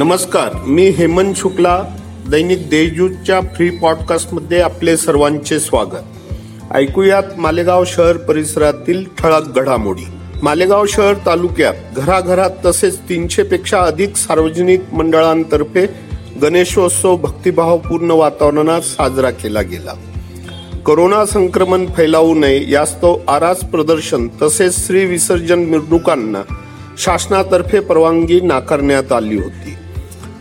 नमस्कार मी हेमंत शुक्ला दैनिक देशजूतच्या फ्री पॉडकास्टमध्ये आपले सर्वांचे स्वागत. ऐकूयात मालेगाव शहर परिसरातील ठळक घडामोडी. मालेगाव शहर तालुक्यात घराघरात तसेच तीनशे पेक्षा अधिक सार्वजनिक मंडळांतर्फे गणेशोत्सव भक्तिभावपूर्ण वातावरणात साजरा केला गेला. कोरोना संक्रमण फैलावू नये यास्तव आरास प्रदर्शन तसेच श्री विसर्जन मिरवणुकांना शासनातर्फे परवानगी नाकारण्यात आली होती.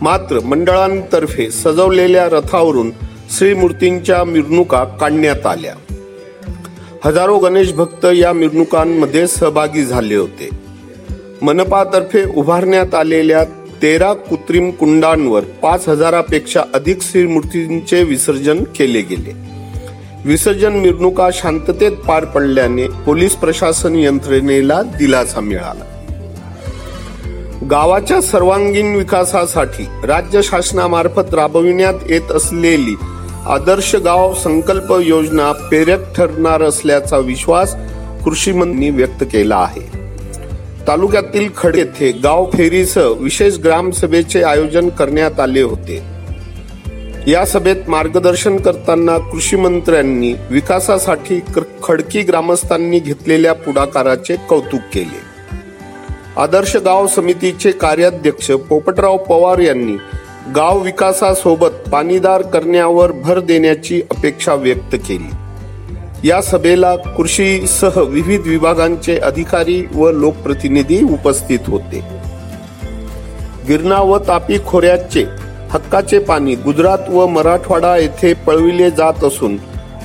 मात्र मंडळांतर्फे सजवलेल्या रथावरून श्रीमूर्तींच्या मिरवणुका काढण्यात आल्या. हजारो गणेश भक्त या मिरवणुकांमध्ये सहभागी झाले होते. मनपातर्फे उभारण्यात आलेल्या तेरा कृत्रिम कुंडांवर पाच हजारापेक्षा अधिक श्रीमूर्तींचे विसर्जन केले गेले. विसर्जन मिरवणुका शांततेत पार पडल्याने पोलीस प्रशासन यंत्रणेला दिलासा मिळाला. गावाच्या सर्वांगीण विकासासाठी राज्य शासनामार्फत राबविण्यात येत असलेली आदर्श गाव संकल्प योजना प्रेरक ठरणार असल्याचा विश्वास कृषी व्यक्त केला आहे. तालुक्यातील खडे येथे गाव फेरीसह विशेष ग्रामसभेचे आयोजन करण्यात आले होते. या सभेत मार्गदर्शन करताना कृषी मंत्र्यांनी विकासासाठी खडकी ग्रामस्थांनी घेतलेल्या पुढाकाराचे कौतुक केले. आदर्श गाव समितीचे कार्याध्यक्ष पोपटराव पवार यांनी गाव विकासासोबत पाणीदार करण्यावर भर देण्याची अपेक्षा व्यक्त केली. या सभेला कृषीसह विविध विभागांचे अधिकारी व लोकप्रतिनिधी उपस्थित होते. गिरणा व तापी खोऱ्याचे हक्काचे पाणी गुजरात व मराठवाडा येथे पळविले जात असून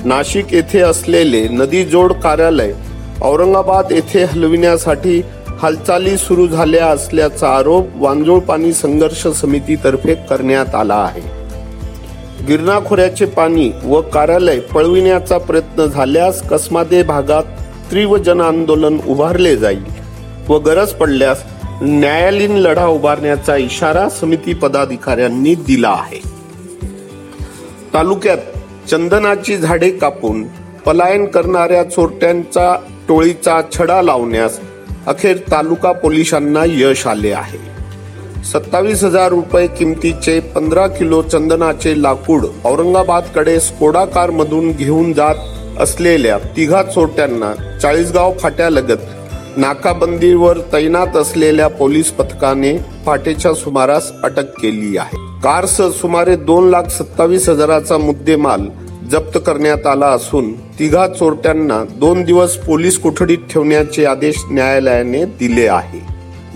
नाशिक येथे असलेले नदी जोड कार्यालय औरंगाबाद येथे हलविण्यासाठी हालचाली सुरू झाल्या असल्याचा आरोप वांजोळ पाणी संघर्ष समितीतर्फे करण्यात आला आहे. गिरणा खोऱ्याचे पाणी व कार्यालय पळविण्याचा प्रयत्न झाल्यास कसमादे भागात तीव्र जन आंदोलन उभारले जाईल व गरज पडल्यास न्यायालयीन लढा उभारण्याचा इशारा समिती पदाधिकाऱ्यांनी दिला आहे. तालुक्यात चंदनाची झाडे कापून पलायन करणाऱ्या चोरट्यांचा टोळीचा छडा लावण्यास अखेर तालुका पोलिसांना यश आले आहे. सत्तावीस हजार रुपये किमतीचे पंधरा किलो चंदनाचे लाकूड औरंगाबादकडे स्कोडा कारमधून घेऊन जात असलेल्या तिघा चोरट्यांना चाळीसगाव फाट्यालगत नाकाबंदीवर तैनात असलेल्या पोलीस पथकाने फाटेच्या सुमारास अटक केली आहे. कारसह सुमारे दोन लाख सत्तावीस हजाराचा मुद्देमाल जप्त करण्यात आला असून तिघा चोरट्यांना दोन दिवस पोलीस कोठडीत ठेवण्याचे आदेश न्यायालयाने दिले आहे.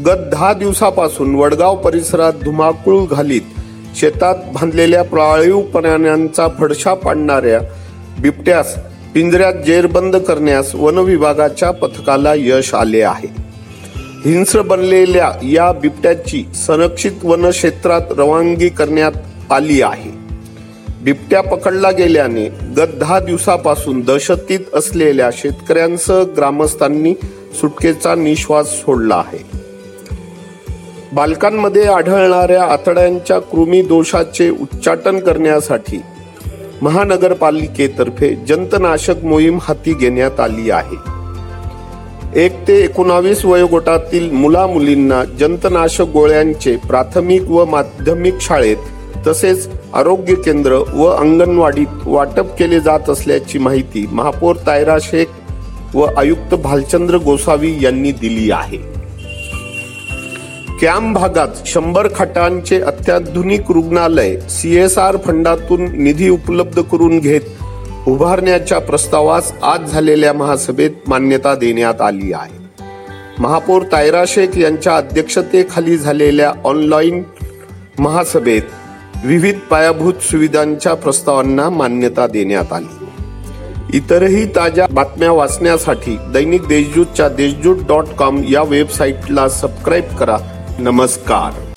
गत दहा दिवसापासून वडगाव परिसरात धुमाकूळ घालीत शेतात बांधलेल्या प्राळीव प्राण्यांचा फडशा पाडणाऱ्या बिबट्यास पिंजऱ्यात जेरबंद करण्यास वन विभागाच्या पथकाला यश आले आहे. हिंस्र बनलेल्या या बिबट्याची संरक्षित वन क्षेत्रात रवानगी करण्यात आली आहे. बिबट्या पकडला गेल्याने गत दहा दिवसापासून दहशतीत असलेल्या शेतकऱ्यांसह ग्रामस्थांनी सुटकेचा निश्वास सोडला आहे. बालकांमध्ये आढळणाऱ्या आतड्यांच्या कृमी दोषाचे उच्चाटन करण्यासाठी महानगरपालिकेतर्फे जंतनाशक मोहीम हाती घेण्यात आली आहे. एक ते एकोणावीस वयोगटातील मुला मुलींना जंतनाशक गोळ्यांचे प्राथमिक व माध्यमिक शाळेत तसेच आरोग्य केंद्र व अंगणवाडीत वाटप केले जात असल्याची माहिती महापौर तायरा शेख व आयुक्त भालचंद्र गोसावी यांनी दिली आहे. कॅम्प भागात शंभर खाटांचे अत्याधुनिक रुग्णालय सीएसआर फंडातून निधी उपलब्ध करून घेत उभारण्याच्या प्रस्तावास आज झालेल्या महासभेत मान्यता देण्यात आली आहे. महापौर तायरा शेख यांच्या अध्यक्षतेखाली झालेल्या ऑनलाईन महासभेत विविध पायाभूत सुविधांच्या प्रस्तावांना मान्यता देण्यात आली. इतरही ताज्या बातम्या वाचण्यासाठी दैनिक देशजूतच्या देशजूत डॉट कॉम या वेबसाईटला सबस्क्राईब करा. नमस्कार.